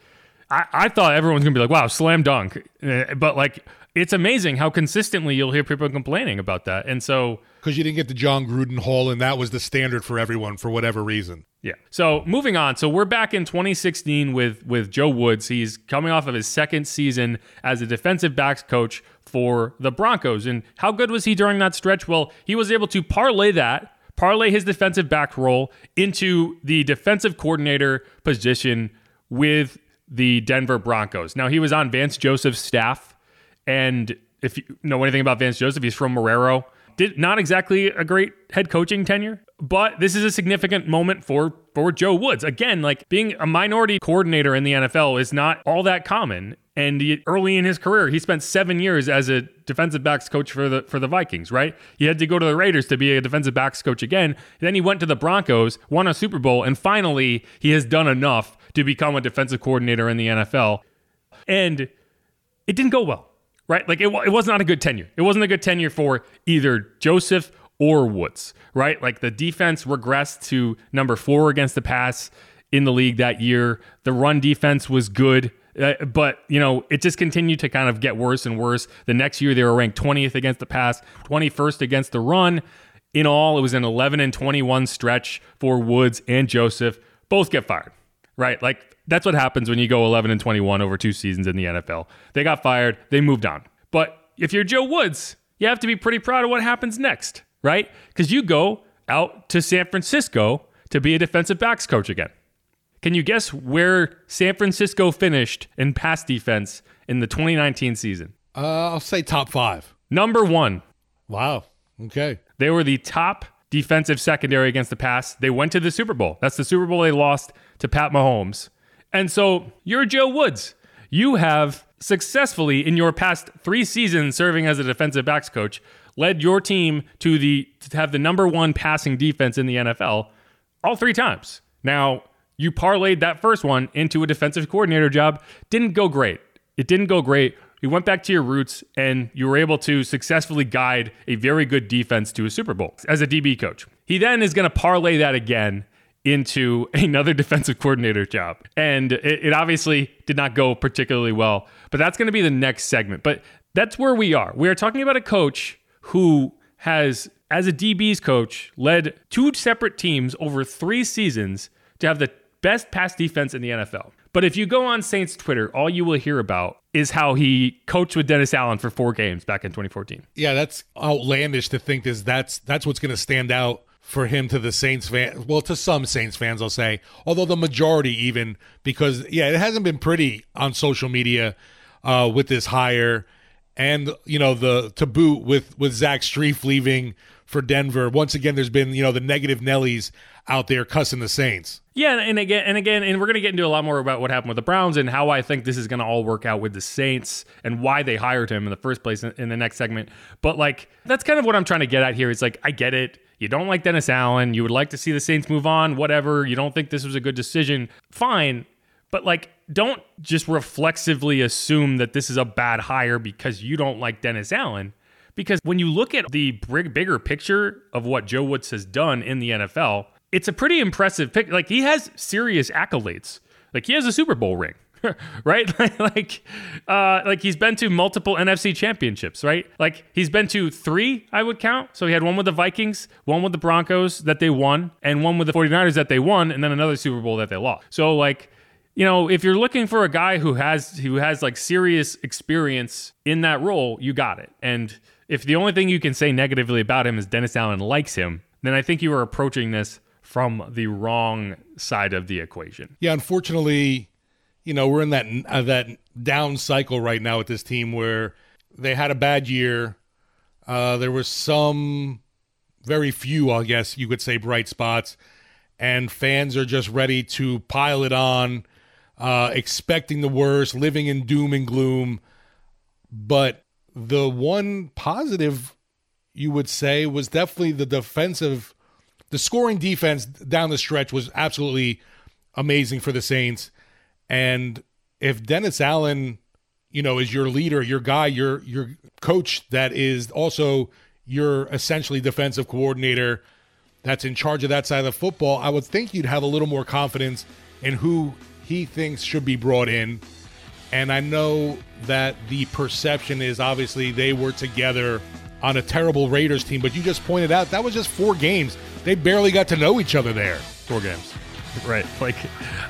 I, I thought everyone's gonna be like, wow, slam dunk. Eh, but like it's amazing how consistently you'll hear people complaining about that. And so because you didn't get the Jon Gruden haul, and that was the standard for everyone for whatever reason. Yeah. So moving on. So we're back in 2016 with with Joe Woods. He's coming off of his second season as a defensive backs coach for the Broncos. And how good was he during that stretch? Well, he was able to parlay that, parlay his defensive back role into the defensive coordinator position with the Denver Broncos. Now he was on Vance Joseph's staff and if you know anything about Vance Joseph, he's from Marrero. Did not exactly a great head coaching tenure, but this is a significant moment for for Joe Woods. Again, like being a minority coordinator in the NFL is not all that common. And he, early in his career, he spent seven years as a defensive backs coach for the for the Vikings. Right? He had to go to the Raiders to be a defensive backs coach again. Then he went to the Broncos, won a Super Bowl, and finally he has done enough to become a defensive coordinator in the NFL. And it didn't go well right? Like it, it was not a good tenure. It wasn't a good tenure for either Joseph or Woods, right? Like the defense regressed to number four against the pass in the league that year. The run defense was good. Uh, but you know it just continued to kind of get worse and worse. The next year they were ranked 20th against the pass, 21st against the run. In all, it was an 11 and 21 stretch for Woods and Joseph. Both get fired, right? Like that's what happens when you go 11 and 21 over two seasons in the NFL. They got fired, they moved on. But if you're Joe Woods, you have to be pretty proud of what happens next, right? Because you go out to San Francisco to be a defensive backs coach again. Can you guess where San Francisco finished in pass defense in the 2019 season? Uh, I'll say top five. Number one. Wow. Okay. They were the top defensive secondary against the pass. They went to the Super Bowl. That's the Super Bowl they lost to Pat Mahomes. And so you're Joe Woods. You have successfully, in your past three seasons serving as a defensive backs coach, led your team to the to have the number one passing defense in the NFL all three times. Now, you parlayed that first one into a defensive coordinator job. Didn't go great. It didn't go great. You went back to your roots and you were able to successfully guide a very good defense to a Super Bowl as a DB coach. He then is going to parlay that again into another defensive coordinator job. And it, it obviously did not go particularly well, but that's going to be the next segment. But that's where we are. We are talking about a coach who has, as a DB's coach, led two separate teams over three seasons to have the best pass defense in the NFL. But if you go on Saints Twitter, all you will hear about is how he coached with Dennis Allen for four games back in 2014. Yeah, that's outlandish to think is that's that's what's going to stand out for him to the Saints fan. Well, to some Saints fans, I'll say, although the majority even because yeah, it hasn't been pretty on social media uh, with this hire, and you know the to boot with with Zach Strief leaving for Denver. Once again, there's been you know the negative Nellies out there cussing the Saints. Yeah, and again, and again, and we're going to get into a lot more about what happened with the Browns and how I think this is going to all work out with the Saints and why they hired him in the first place in, in the next segment. But like, that's kind of what I'm trying to get at here. It's like I get it. You don't like Dennis Allen. You would like to see the Saints move on. Whatever. You don't think this was a good decision. Fine. But like, don't just reflexively assume that this is a bad hire because you don't like Dennis Allen. Because when you look at the bigger picture of what Joe Woods has done in the NFL, it's a pretty impressive pick. Like he has serious accolades. Like he has a Super Bowl ring. right? like, uh, like he's been to multiple NFC championships, right? Like he's been to three, I would count. So he had one with the Vikings, one with the Broncos that they won, and one with the 49ers that they won, and then another Super Bowl that they lost. So like, you know, if you're looking for a guy who has who has like serious experience in that role, you got it. And if the only thing you can say negatively about him is Dennis Allen likes him, then I think you are approaching this from the wrong side of the equation. Yeah, unfortunately, you know, we're in that uh, that down cycle right now with this team where they had a bad year. Uh, there were some very few, I guess you could say, bright spots, and fans are just ready to pile it on, uh, expecting the worst, living in doom and gloom. But the one positive you would say was definitely the defensive the scoring defense down the stretch was absolutely amazing for the Saints. And if Dennis Allen, you know, is your leader, your guy, your your coach that is also your essentially defensive coordinator that's in charge of that side of the football, I would think you'd have a little more confidence in who he thinks should be brought in. And I know that the perception is obviously they were together on a terrible Raiders team, but you just pointed out that was just four games they barely got to know each other there. Four games. Right. Like,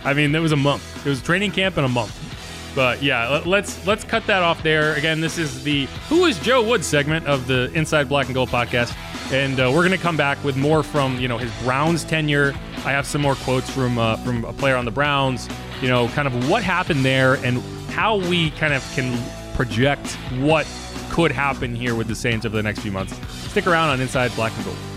I mean, it was a month. It was training camp in a month. But yeah, let's let's cut that off there. Again, this is the Who is Joe Woods segment of the Inside Black and Gold podcast, and uh, we're gonna come back with more from you know his Browns tenure. I have some more quotes from uh, from a player on the Browns. You know, kind of what happened there and how we kind of can project what could happen here with the Saints over the next few months. Stick around on Inside Black and Gold.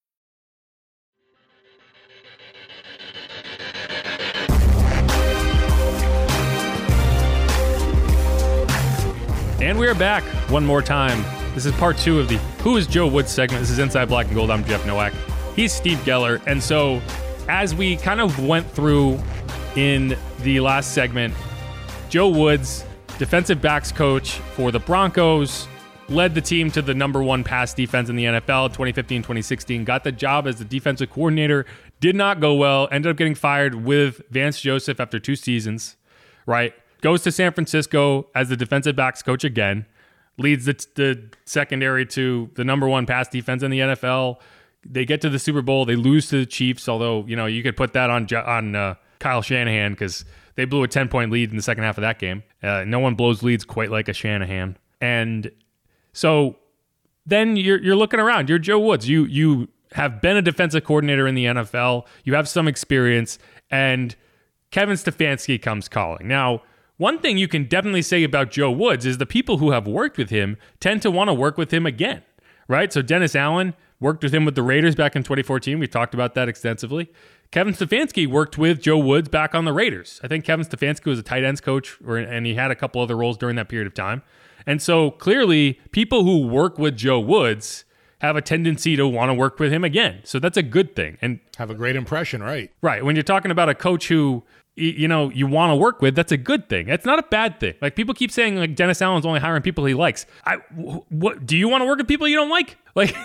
And we are back one more time. This is part two of the Who is Joe Woods segment. This is Inside Black and Gold. I'm Jeff Nowak. He's Steve Geller. And so, as we kind of went through in the last segment, Joe Woods, defensive backs coach for the Broncos, led the team to the number one pass defense in the NFL 2015 2016, got the job as the defensive coordinator, did not go well, ended up getting fired with Vance Joseph after two seasons, right? Goes to San Francisco as the defensive backs coach again, leads the, the secondary to the number one pass defense in the NFL. They get to the Super Bowl, they lose to the Chiefs. Although you know you could put that on on uh, Kyle Shanahan because they blew a ten point lead in the second half of that game. Uh, no one blows leads quite like a Shanahan, and so then you're you're looking around. You're Joe Woods. You you have been a defensive coordinator in the NFL. You have some experience, and Kevin Stefanski comes calling now one thing you can definitely say about Joe Woods is the people who have worked with him tend to want to work with him again, right? So Dennis Allen worked with him with the Raiders back in 2014. We've talked about that extensively. Kevin Stefanski worked with Joe Woods back on the Raiders. I think Kevin Stefanski was a tight ends coach, or, and he had a couple other roles during that period of time. And so clearly, people who work with Joe Woods have a tendency to want to work with him again. So that's a good thing. And have a great impression, right? Right. When you're talking about a coach who you know you want to work with that's a good thing that's not a bad thing like people keep saying like dennis allen's only hiring people he likes i what do you want to work with people you don't like like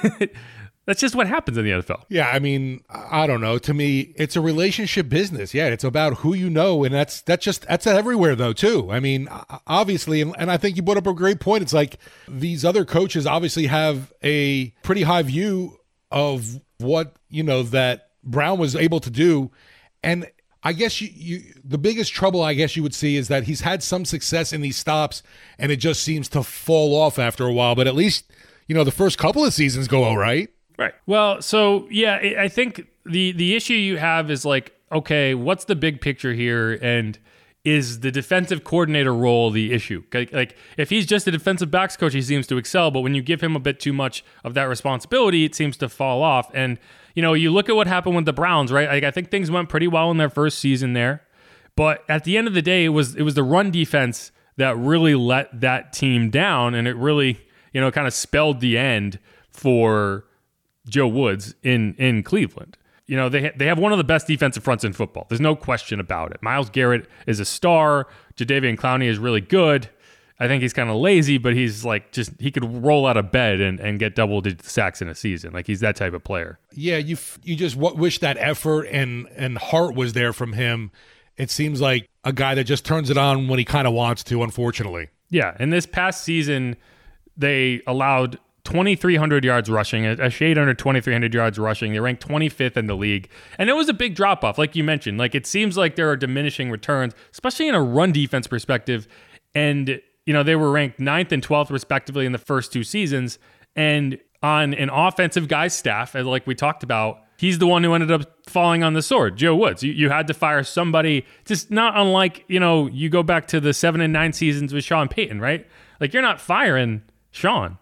that's just what happens in the NFL. Yeah, I mean, I don't know. To me, it's a relationship business. Yeah, it's about who you know, and that's that's just that's everywhere though too. I mean, obviously, and, and I think you put up a great point. It's like these other coaches obviously have a pretty high view of what you know that Brown was able to do, and I guess you, you the biggest trouble I guess you would see is that he's had some success in these stops, and it just seems to fall off after a while. But at least you know the first couple of seasons go all right. Right. Well, so yeah, I think the the issue you have is like, okay, what's the big picture here, and is the defensive coordinator role the issue? Like, like if he's just a defensive backs coach, he seems to excel, but when you give him a bit too much of that responsibility, it seems to fall off. And you know, you look at what happened with the Browns, right? Like, I think things went pretty well in their first season there, but at the end of the day, it was it was the run defense that really let that team down, and it really you know kind of spelled the end for Joe Woods in in Cleveland. You know, they ha- they have one of the best defensive fronts in football. There's no question about it. Myles Garrett is a star. Jadeveon Clowney is really good. I think he's kind of lazy, but he's like just he could roll out of bed and, and get double digit sacks in a season. Like he's that type of player. Yeah, you f- you just w- wish that effort and and heart was there from him. It seems like a guy that just turns it on when he kind of wants to. Unfortunately. Yeah, and this past season, they allowed 2,300 yards rushing, a, shade under 2,300 yards rushing. They ranked 25th in the league. And it was a big drop off, like you mentioned. Like it seems like there are diminishing returns, especially in a run defense perspective. And, you know, they were ranked 9th and 12th, respectively, in the first two seasons. And on an offensive guy's staff, like we talked about, he's the one who ended up falling on the sword, Joe Woods. You, you had to fire somebody, just not unlike, you know, you go back to the seven and nine seasons with Sean Payton, right? Like you're not firing Sean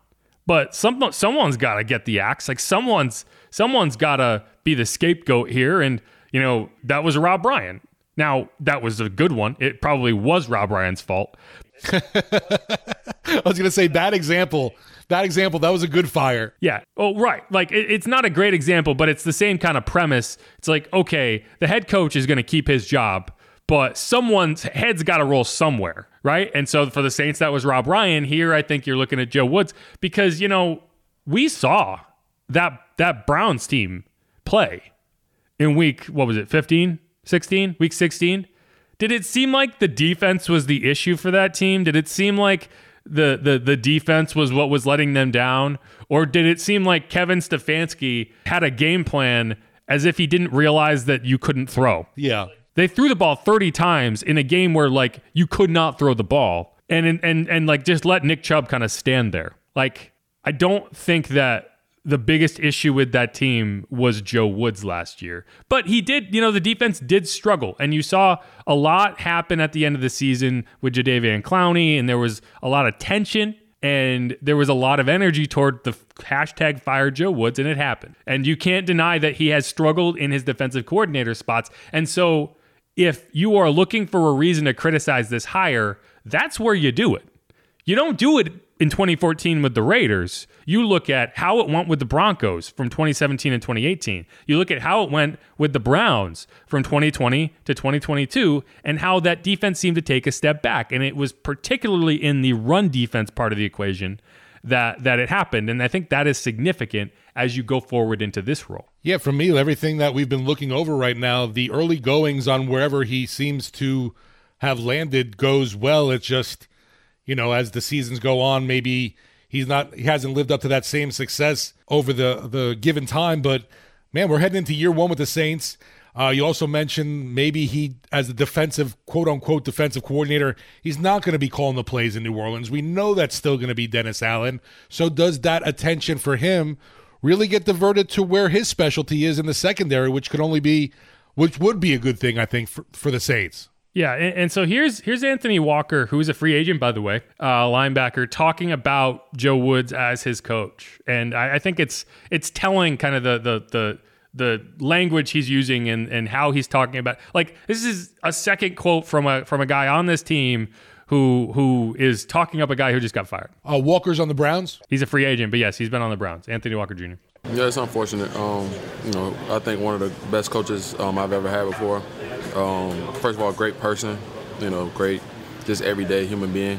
but some someone's got to get the axe. Like someone's someone's got to be the scapegoat here, and you know that was Rob Ryan. Now that was a good one. It probably was Rob Ryan's fault. I was going to say that example. That example, that was a good fire. Yeah. Oh, right. Like it, it's not a great example, but it's the same kind of premise. It's like, okay, the head coach is going to keep his job, but someone's head's got to roll somewhere, right? And so for the Saints, that was Rob Ryan. Here, I think you're looking at Joe Woods because you know we saw that that Browns team play in week what was it 15 16 week 16 did it seem like the defense was the issue for that team? Did it seem like the the the defense was what was letting them down? Or did it seem like Kevin Stefanski had a game plan as if he didn't realize that you couldn't throw? Yeah. They threw the ball 30 times in a game where like you could not throw the ball. And and and like just let Nick Chubb kind of stand there. Like I don't think that the biggest issue with that team was Joe Woods last year. But he did, you know, the defense did struggle. And you saw a lot happen at the end of the season with Jadeveon Clowney, and there was a lot of tension and there was a lot of energy toward the hashtag fire Joe Woods, and it happened. And you can't deny that he has struggled in his defensive coordinator spots. And so if you are looking for a reason to criticize this hire, that's where you do it. You don't do it in 2014 with the Raiders. You look at how it went with the Broncos from 2017 and 2018. You look at how it went with the Browns from 2020 to 2022 and how that defense seemed to take a step back. And it was particularly in the run defense part of the equation that that it happened. And I think that is significant as you go forward into this role. Yeah, for me, everything that we've been looking over right now, the early goings on wherever he seems to have landed goes well. It's just, you know, as the seasons go on, maybe he's not he hasn't lived up to that same success over the the given time. But man, we're heading into year one with the Saints. Uh, you also mentioned maybe he, as a defensive, quote unquote, defensive coordinator, he's not going to be calling the plays in New Orleans. We know that's still going to be Dennis Allen. So, does that attention for him really get diverted to where his specialty is in the secondary, which could only be, which would be a good thing, I think, for, for the Saints? Yeah, and, and, so here's here's Anthony Walker, who is a free agent, by the way, uh, linebacker, talking about Joe Woods as his coach, and I, I think it's it's telling kind of the the the the language he's using and, and how he's talking about like this is a second quote from a from a guy on this team who who is talking up a guy who just got fired. Uh, Walker's on the Browns. He's a free agent, but yes, he's been on the Browns. Anthony Walker Jr. Yeah, it's unfortunate. Um, you know, I think one of the best coaches um, I've ever had before. Um, first of all, great person. You know, great, just everyday human being.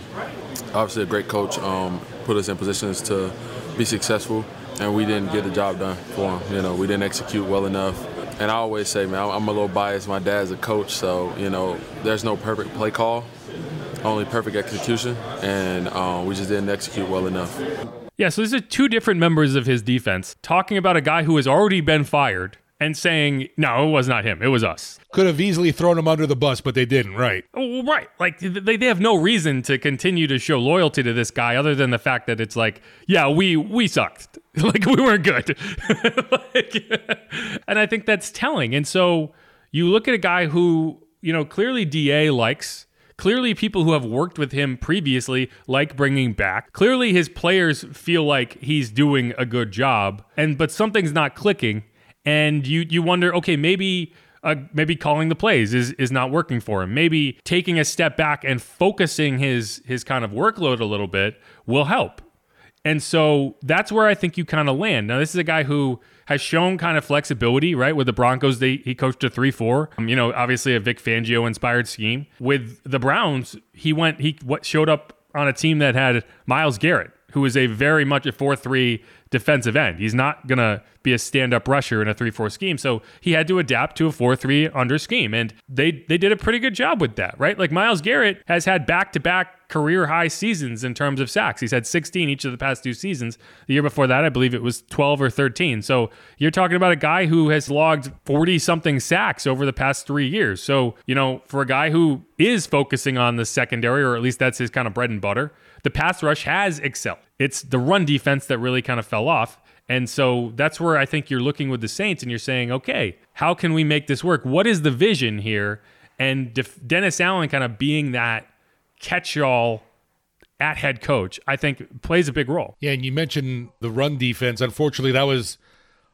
Obviously, a great coach. Um, put us in positions to be successful, and we didn't get the job done for him. You know, we didn't execute well enough. And I always say, man, I'm a little biased. My dad's a coach, so you know, there's no perfect play call, only perfect execution, and um, we just didn't execute well enough. Yeah, so these are two different members of his defense talking about a guy who has already been fired and saying, no, it was not him. It was us. Could have easily thrown him under the bus, but they didn't, right? Oh, right. Like, they, they have no reason to continue to show loyalty to this guy other than the fact that it's like, yeah, we, we sucked. like, we weren't good. like, and I think that's telling. And so you look at a guy who, you know, clearly DA likes Clearly, people who have worked with him previously like bringing back. Clearly, his players feel like he's doing a good job, and but something's not clicking, and you you wonder, okay, maybe uh, maybe calling the plays is is not working for him. Maybe taking a step back and focusing his his kind of workload a little bit will help. And so that's where I think you kind of land. Now, this is a guy who has shown kind of flexibility, right? With the Broncos, they he coached a three four. Um, you know, obviously a Vic Fangio inspired scheme. With the Browns, he went he what showed up on a team that had Myles Garrett, who is a very much a four three defensive end. He's not gonna be a stand up rusher in a three four scheme, so he had to adapt to a four three under scheme, and they they did a pretty good job with that, right? Like Myles Garrett has had back to back career high seasons in terms of sacks. He's had 16 each of the past two seasons. The year before that, I believe it was 12 or 13. So you're talking about a guy who has logged 40 something sacks over the past three years. So, you know, for a guy who is focusing on the secondary, or at least that's his kind of bread and butter, the pass rush has excelled. It's the run defense that really kind of fell off. And so that's where I think you're looking with the Saints and you're saying, okay, how can we make this work? What is the vision here? And Dennis Allen kind of being that catch all at head coach, I think plays a big role. Yeah, and you mentioned the run defense. Unfortunately, that was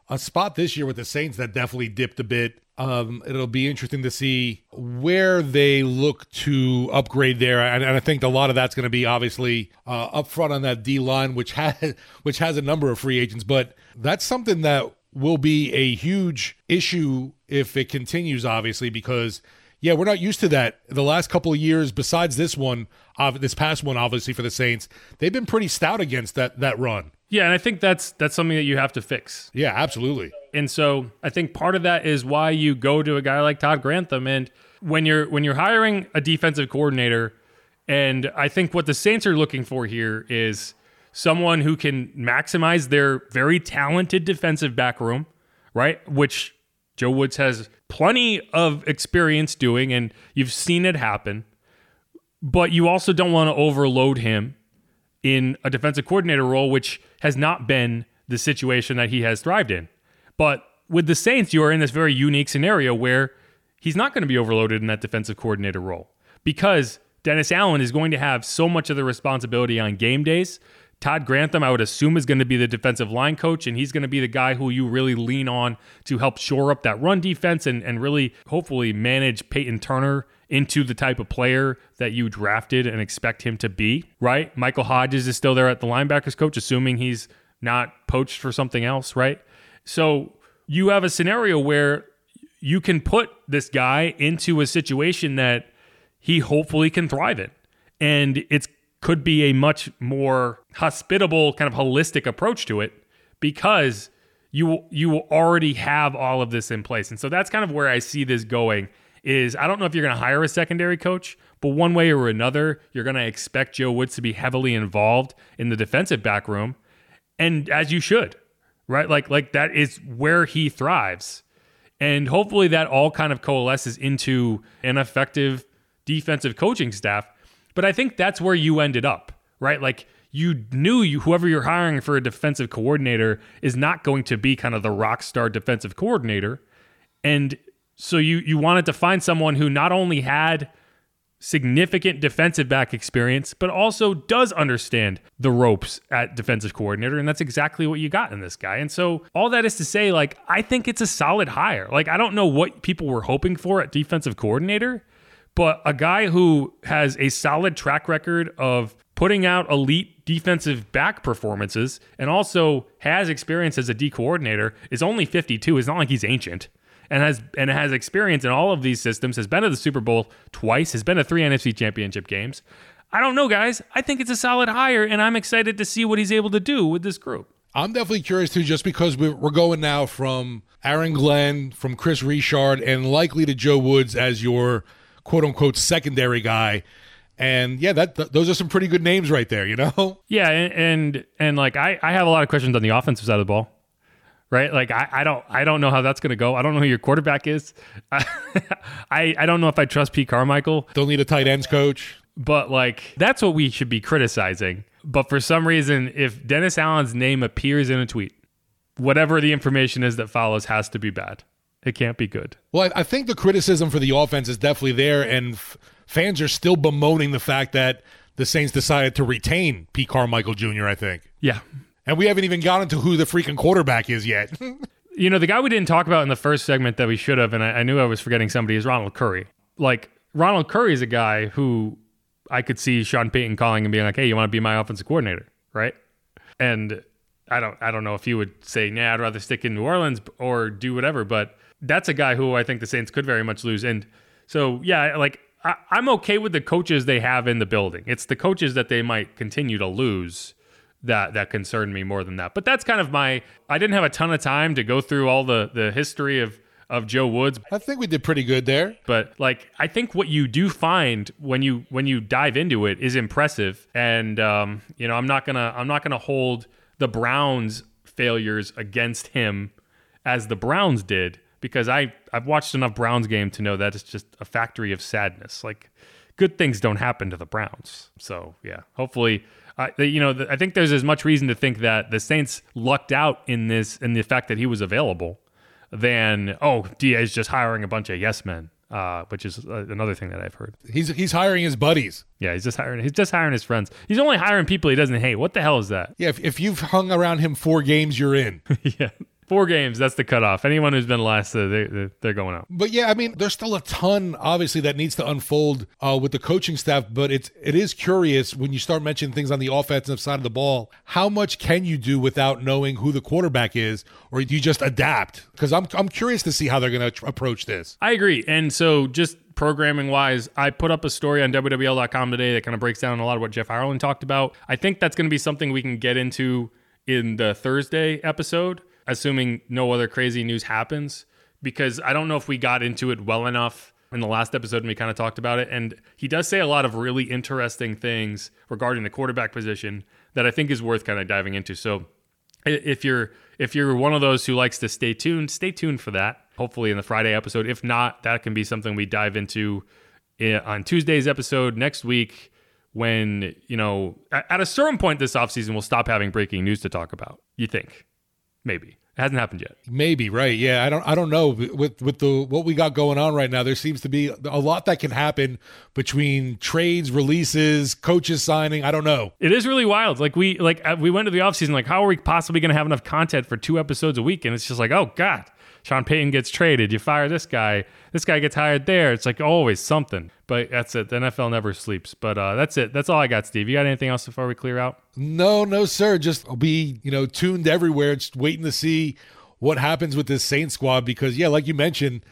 a spot this year with the Saints that definitely dipped a bit. Um, it'll be interesting to see where they look to upgrade there, and, and I think a lot of that's going to be obviously uh, up front on that D line, which has which has a number of free agents. But that's something that will be a huge issue if it continues, obviously, because yeah, we're not used to that. The last couple of years, besides this one, uh, this past one, obviously for the Saints, they've been pretty stout against that that run. Yeah, and I think that's that's something that you have to fix. Yeah, absolutely. And so I think part of that is why you go to a guy like Todd Grantham, and when you're when you're hiring a defensive coordinator, and I think what the Saints are looking for here is someone who can maximize their very talented defensive back room, right? Which Joe Woods has plenty of experience doing, and you've seen it happen. But you also don't want to overload him in a defensive coordinator role, which has not been the situation that he has thrived in. But with the Saints, you are in this very unique scenario where he's not going to be overloaded in that defensive coordinator role because Dennis Allen is going to have so much of the responsibility on game days Todd Grantham, I would assume, is going to be the defensive line coach, and he's going to be the guy who you really lean on to help shore up that run defense and, and really hopefully manage Peyton Turner into the type of player that you drafted and expect him to be, right? Michael Hodges is still there at the linebackers coach, assuming he's not poached for something else, right? So you have a scenario where you can put this guy into a situation that he hopefully can thrive in. And it could be a much more hospitable kind of holistic approach to it because you you already have all of this in place. And so that's kind of where I see this going is I don't know if you're going to hire a secondary coach, but one way or another, you're going to expect Joe Woods to be heavily involved in the defensive back room and as you should. Right? Like like that is where he thrives. And hopefully that all kind of coalesces into an effective defensive coaching staff but I think that's where you ended up, right? Like you knew you whoever you're hiring for a defensive coordinator is not going to be kind of the rock star defensive coordinator. And so you you wanted to find someone who not only had significant defensive back experience, but also does understand the ropes at defensive coordinator. And that's exactly what you got in this guy. And so, all that is to say, like, I think it's a solid hire. Like, I don't know what people were hoping for at defensive coordinator, but a guy who has a solid track record of putting out elite defensive back performances and also has experience as a D coordinator is only 52. It's not like he's ancient and has and has experience in all of these systems, has been to the Super Bowl twice, has been to three NFC championship games. I don't know, guys. I think it's a solid hire, and I'm excited to see what he's able to do with this group. I'm definitely curious too, just because we're, we're going now from Aaron Glenn, from Kris Richard, and likely to Joe Woods as your quote unquote secondary guy. And yeah, that th- those are some pretty good names right there, you know. Yeah, and and, and like I, I have a lot of questions on the offensive side of the ball right? Like I, I don't I don't know how that's going to go. I don't know who your quarterback is. I, I don't know if I trust Pete Carmichael. Don't need a tight ends coach. But like that's what we should be criticizing. But for some reason, if Dennis Allen's name appears in a tweet, whatever the information is that follows has to be bad. It can't be good. Well, I think the criticism for the offense is definitely there, and f- fans are still bemoaning the fact that the Saints decided to retain Pete Carmichael Jr. I think. Yeah, and we haven't even gotten to who the freaking quarterback is yet. you know, the guy we didn't talk about in the first segment that we should have, and I, I knew I was forgetting somebody, is Ronald Curry. Like, Ronald Curry is a guy who I could see Sean Payton calling and being like, hey, you want to be my offensive coordinator, right? And I don't I don't know if you would say, nah, I'd rather stick in New Orleans or do whatever, but that's a guy who I think the Saints could very much lose. And so yeah, like I, I'm okay with the coaches they have in the building. It's the coaches that they might continue to lose that that concerned me more than that. But that's kind of my I didn't have a ton of time to go through all the the history of of Joe Woods. I think we did pretty good there. But like I think what you do find when you when you dive into it is impressive. And um, you know, I'm not gonna I'm not gonna hold the Browns failures against him as the Browns did because I I've watched enough Browns game to know that it's just a factory of sadness. Like good things don't happen to the Browns. So yeah, hopefully uh, you know, I think there's as much reason to think that the Saints lucked out in this, in the fact that he was available, than oh, DA's just hiring a bunch of yes men, uh, which is uh, another thing that I've heard. He's he's hiring his buddies. Yeah, he's just hiring. He's just hiring his friends. He's only hiring people he doesn't hate. What the hell is that? Yeah, if, if you've hung around him four games, you're in. yeah. Four games, that's the cutoff. Anyone who's been last, uh, they, they're going out. But yeah, I mean, there's still a ton, obviously, that needs to unfold uh, with the coaching staff. But it's it is curious when you start mentioning things on the offensive side of the ball. How much can you do without knowing who the quarterback is, or do you just adapt? Because I'm I'm curious to see how they're going to tr- approach this. I agree, and so just programming wise, I put up a story on WWL.com today that kind of breaks down a lot of what Jeff Ireland talked about. I think that's going to be something we can get into in the Thursday episode assuming no other crazy news happens, because I don't know if we got into it well enough in the last episode and we kind of talked about it. And he does say a lot of really interesting things regarding the quarterback position that I think is worth kind of diving into. So if you're if you're one of those who likes to stay tuned, stay tuned for that. Hopefully in the Friday episode. If not, that can be something we dive into on Tuesday's episode next week when, you know, at a certain point this offseason we'll stop having breaking news to talk about. You think? Maybe. It hasn't happened yet. Maybe right. Yeah, I don't. I don't know. With with the what we got going on right now, there seems to be a lot that can happen between trades, releases, coaches signing. I don't know. It is really wild. Like we like uh, we went to the offseason, like how are we possibly going to have enough content for two episodes a week? And it's just like, oh god, Sean Payton gets traded. You fire this guy. This guy gets hired there. It's like always something. But that's it. The NFL never sleeps. But uh, that's it. That's all I got, Steve. You got anything else before we clear out? No, no, sir. Just I'll be you know tuned everywhere. Just waiting to see what happens with this Saint squad because yeah, like you mentioned.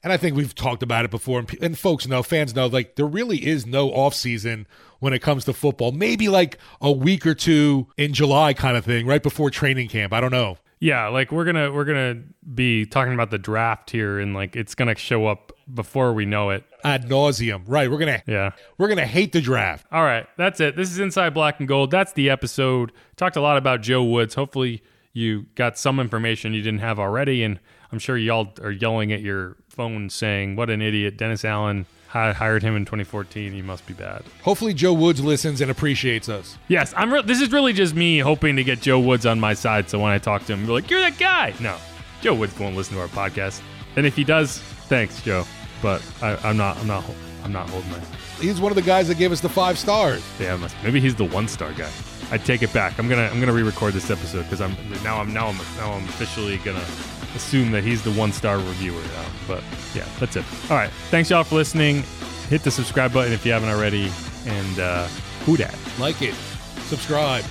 And I think we've talked about it before, and, and folks know, fans know, like there really is no off season when it comes to football. Maybe like a week or two in July, kind of thing, right before training camp. I don't know. Yeah, like we're gonna we're gonna be talking about the draft here, and like it's gonna show up before we know it ad nauseum. Right, we're gonna yeah we're gonna hate the draft. All right, that's it. This is Inside Black and Gold. That's the episode. Talked a lot about Joe Woods. Hopefully, you got some information you didn't have already, and I'm sure y'all are yelling at your phone saying, "What an idiot!" Dennis Allen I hired him in 2014. He must be bad. Hopefully, Joe Woods listens and appreciates us. Yes, I'm. Re- this is really just me hoping to get Joe Woods on my side. So when I talk to him, be like, "You're that guy." No, Joe Woods won't listen to our podcast, and if he does, thanks, Joe. But I, am not. I'm not. I'm not holding my. He's one of the guys that gave us the five stars. Yeah, maybe he's the one star guy. I take it back. I'm gonna. I'm gonna re-record this episode because I'm now. I'm now. I'm now. I'm officially gonna assume that he's the one star reviewer now. But yeah, that's it. All right. Thanks y'all for listening. hit the subscribe button if you haven't already, and uh, who dat? Like it, subscribe,